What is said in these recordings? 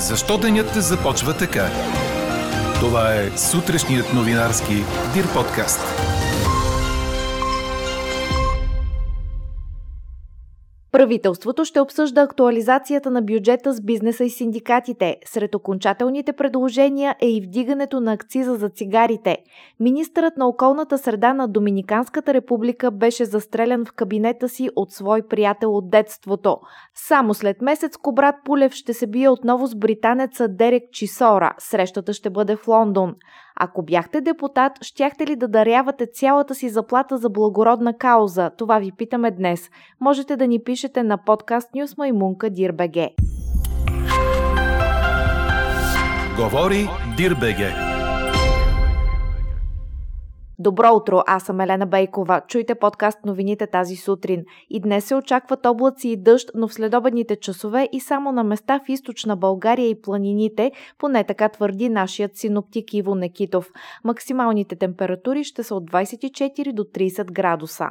Защо денят започва така? Това е сутрешният новинарски Дир подкаст. Правителството ще обсъжда актуализацията на бюджета с бизнеса и синдикатите. Сред окончателните предложения е и вдигането на акциза за цигарите. Министърът на околната среда на Доминиканската република беше застрелян в кабинета си от свой приятел от детството. Само след месец Кобрат Пулев ще се бие отново с британеца Дерек Чисора. Срещата ще бъде в Лондон. Ако бяхте депутат, щяхте ли да дарявате цялата си заплата за благородна кауза? Това ви питаме днес. Можете да ни пишете на подкаст Нюс Маймунка Дирбеге. Говори Дирбеге. Добро утро, аз съм Елена Бейкова. Чуйте подкаст новините тази сутрин. И днес се очакват облаци и дъжд, но в следобедните часове и само на места в източна България и планините, поне така твърди нашият синоптик Иво Некитов. Максималните температури ще са от 24 до 30 градуса.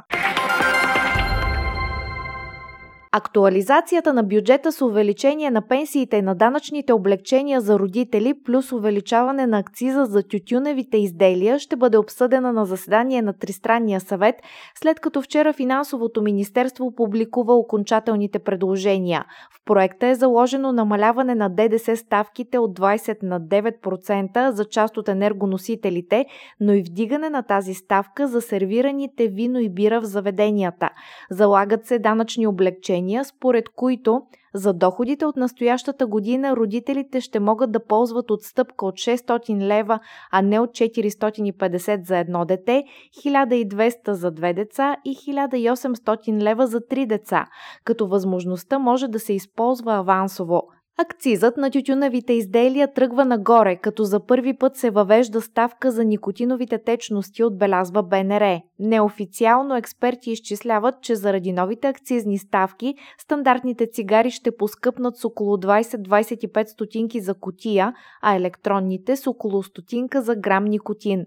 Актуализацията на бюджета с увеличение на пенсиите и на данъчните облегчения за родители плюс увеличаване на акциза за тютюневите изделия ще бъде обсъдена на заседание на Тристранния съвет, след като вчера Финансовото министерство публикува окончателните предложения. В проекта е заложено намаляване на ДДС ставките от 20 на 9% за част от енергоносителите, но и вдигане на тази ставка за сервираните вино и бира в заведенията. Залагат се данъчни облегчения решения, според които за доходите от настоящата година родителите ще могат да ползват отстъпка от 600 лева, а не от 450 за едно дете, 1200 за две деца и 1800 лева за три деца, като възможността може да се използва авансово. Акцизът на тютюневите изделия тръгва нагоре, като за първи път се въвежда ставка за никотиновите течности, отбелязва БНР. Неофициално експерти изчисляват, че заради новите акцизни ставки стандартните цигари ще поскъпнат с около 20-25 стотинки за котия, а електронните с около стотинка за грам никотин.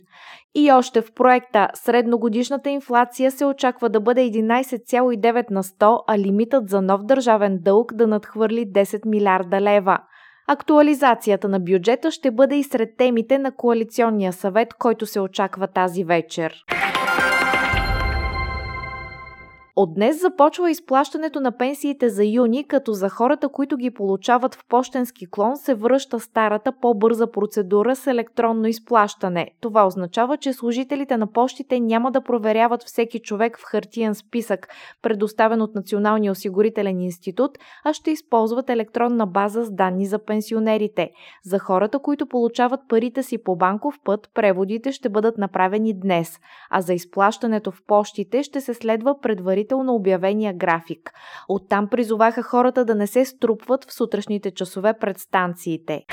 И още в проекта средногодишната инфлация се очаква да бъде 11,9 на 100, а лимитът за нов държавен дълг да надхвърли 10 милиарда лева. Актуализацията на бюджета ще бъде и сред темите на коалиционния съвет, който се очаква тази вечер. От днес започва изплащането на пенсиите за юни, като за хората, които ги получават в почтенски клон, се връща старата по-бърза процедура с електронно изплащане. Това означава, че служителите на почтите няма да проверяват всеки човек в хартиен списък, предоставен от Националния осигурителен институт, а ще използват електронна база с данни за пенсионерите. За хората, които получават парите си по банков път, преводите ще бъдат направени днес, а за изплащането в почтите ще се следва предварително предварително обявения график. Оттам призоваха хората да не се струпват в сутрешните часове пред станциите.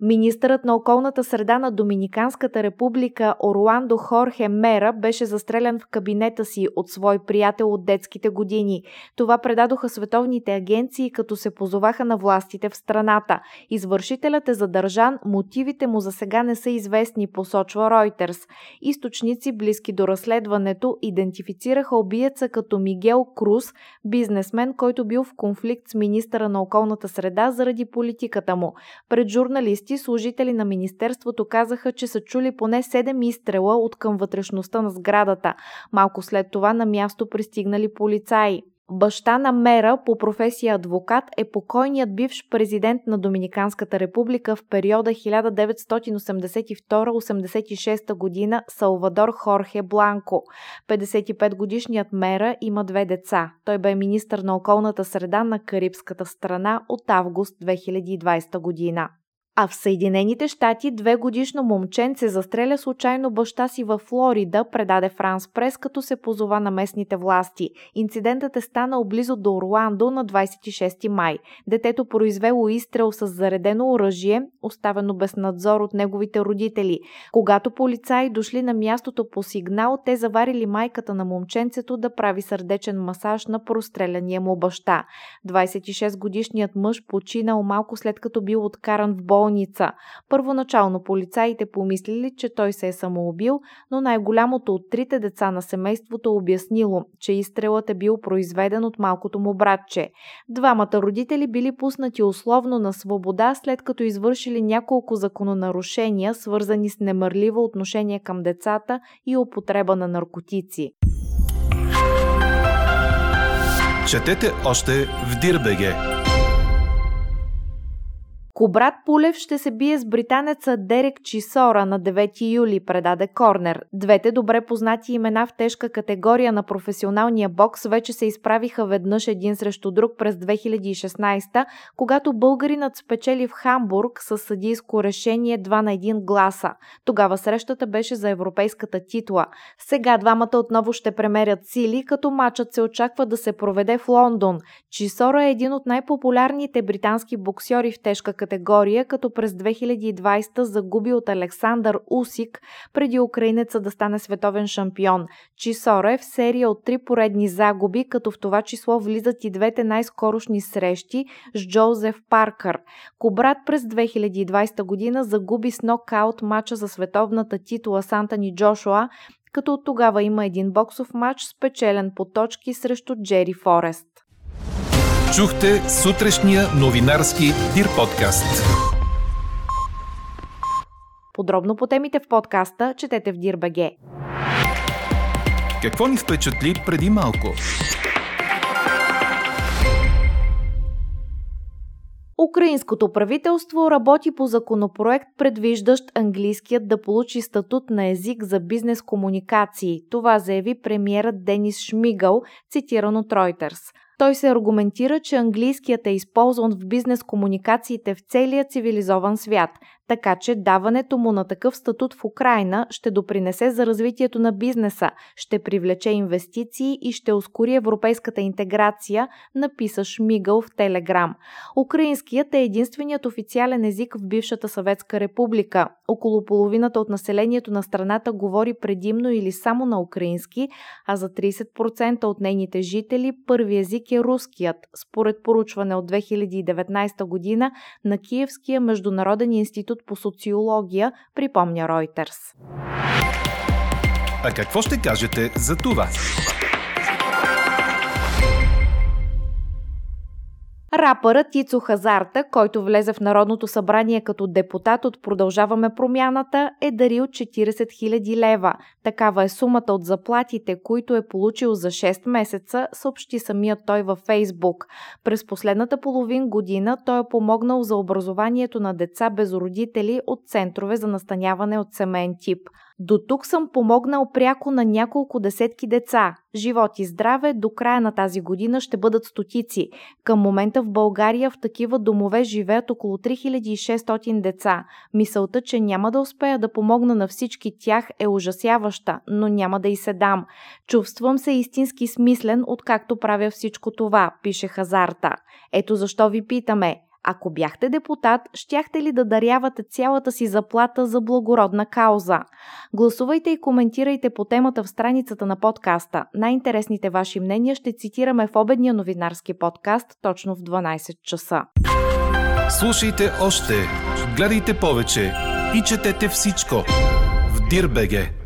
Министърът на околната среда на Доминиканската република Орландо Хорхе Мера беше застрелян в кабинета си от свой приятел от детските години. Това предадоха световните агенции, като се позоваха на властите в страната. Извършителят е задържан, мотивите му за сега не са известни, посочва Ройтерс. Източници, близки до разследването, идентифицираха убиеца като Мигел Круз, бизнесмен, който бил в конфликт с министъра на околната среда заради политиката му. Пред журналисти журналисти, служители на Министерството казаха, че са чули поне 7 изстрела от към вътрешността на сградата. Малко след това на място пристигнали полицаи. Баща на Мера по професия адвокат е покойният бивш президент на Доминиканската република в периода 1982-86 година Салвадор Хорхе Бланко. 55 годишният Мера има две деца. Той бе министър на околната среда на Карибската страна от август 2020 година. А в Съединените щати две годишно момченце застреля случайно баща си във Флорида, предаде Франс Прес, като се позова на местните власти. Инцидентът е станал близо до Орландо на 26 май. Детето произвело изстрел с заредено оръжие, оставено без надзор от неговите родители. Когато полицаи дошли на мястото по сигнал, те заварили майката на момченцето да прави сърдечен масаж на простреляния му баща. 26 годишният мъж починал малко след като бил откаран в болница болница. Първоначално полицаите помислили, че той се е самоубил, но най-голямото от трите деца на семейството обяснило, че изстрелът е бил произведен от малкото му братче. Двамата родители били пуснати условно на свобода, след като извършили няколко закононарушения, свързани с немърливо отношение към децата и употреба на наркотици. Четете още в Дирбеге. Кобрат Пулев ще се бие с британеца Дерек Чисора на 9 юли, предаде Корнер. Двете добре познати имена в тежка категория на професионалния бокс вече се изправиха веднъж един срещу друг през 2016, когато българинът спечели в Хамбург с съдийско решение 2 на 1 гласа. Тогава срещата беше за европейската титла. Сега двамата отново ще премерят сили, като матчът се очаква да се проведе в Лондон. Чисора е един от най-популярните британски боксьори в тежка категория категория, като през 2020 загуби от Александър Усик, преди украинеца да стане световен шампион. Чисора в серия от три поредни загуби, като в това число влизат и двете най-скорошни срещи с Джозеф Паркър. Кобрат през 2020 година загуби с нокаут матча за световната титла с Антони Джошуа, като от тогава има един боксов матч спечелен по точки срещу Джери Форест. Чухте сутрешния новинарски Дир подкаст. Подробно по темите в подкаста четете в Дирбеге. Какво ни впечатли преди малко? Украинското правителство работи по законопроект, предвиждащ английският да получи статут на език за бизнес комуникации. Това заяви премиерът Денис Шмигъл, цитиран от Reuters. Той се аргументира, че английският е използван в бизнес комуникациите в целия цивилизован свят, така че даването му на такъв статут в Украина ще допринесе за развитието на бизнеса, ще привлече инвестиции и ще ускори европейската интеграция, написа Шмигъл в Телеграм. Украинският е единственият официален език в бившата Съветска република. Около половината от населението на страната говори предимно или само на украински, а за 30% от нейните жители първи език е руският, според поручване от 2019 година на Киевския международен институт по социология, припомня Reuters. А какво ще кажете за това? Рапърът Тицо Хазарта, който влезе в Народното събрание като депутат от Продължаваме промяната, е дарил 40 000 лева. Такава е сумата от заплатите, които е получил за 6 месеца, съобщи самият той във Фейсбук. През последната половин година той е помогнал за образованието на деца без родители от центрове за настаняване от семейен тип. До тук съм помогнал пряко на няколко десетки деца. Живот и здраве до края на тази година ще бъдат стотици. Към момента в България в такива домове живеят около 3600 деца. Мисълта, че няма да успея да помогна на всички тях е ужасяваща, но няма да и се дам. Чувствам се истински смислен, откакто правя всичко това, пише Хазарта. Ето защо ви питаме. Ако бяхте депутат, щяхте ли да дарявате цялата си заплата за благородна кауза? Гласувайте и коментирайте по темата в страницата на подкаста. Най-интересните ваши мнения ще цитираме в обедния новинарски подкаст точно в 12 часа. Слушайте още, гледайте повече и четете всичко в Дирбеге.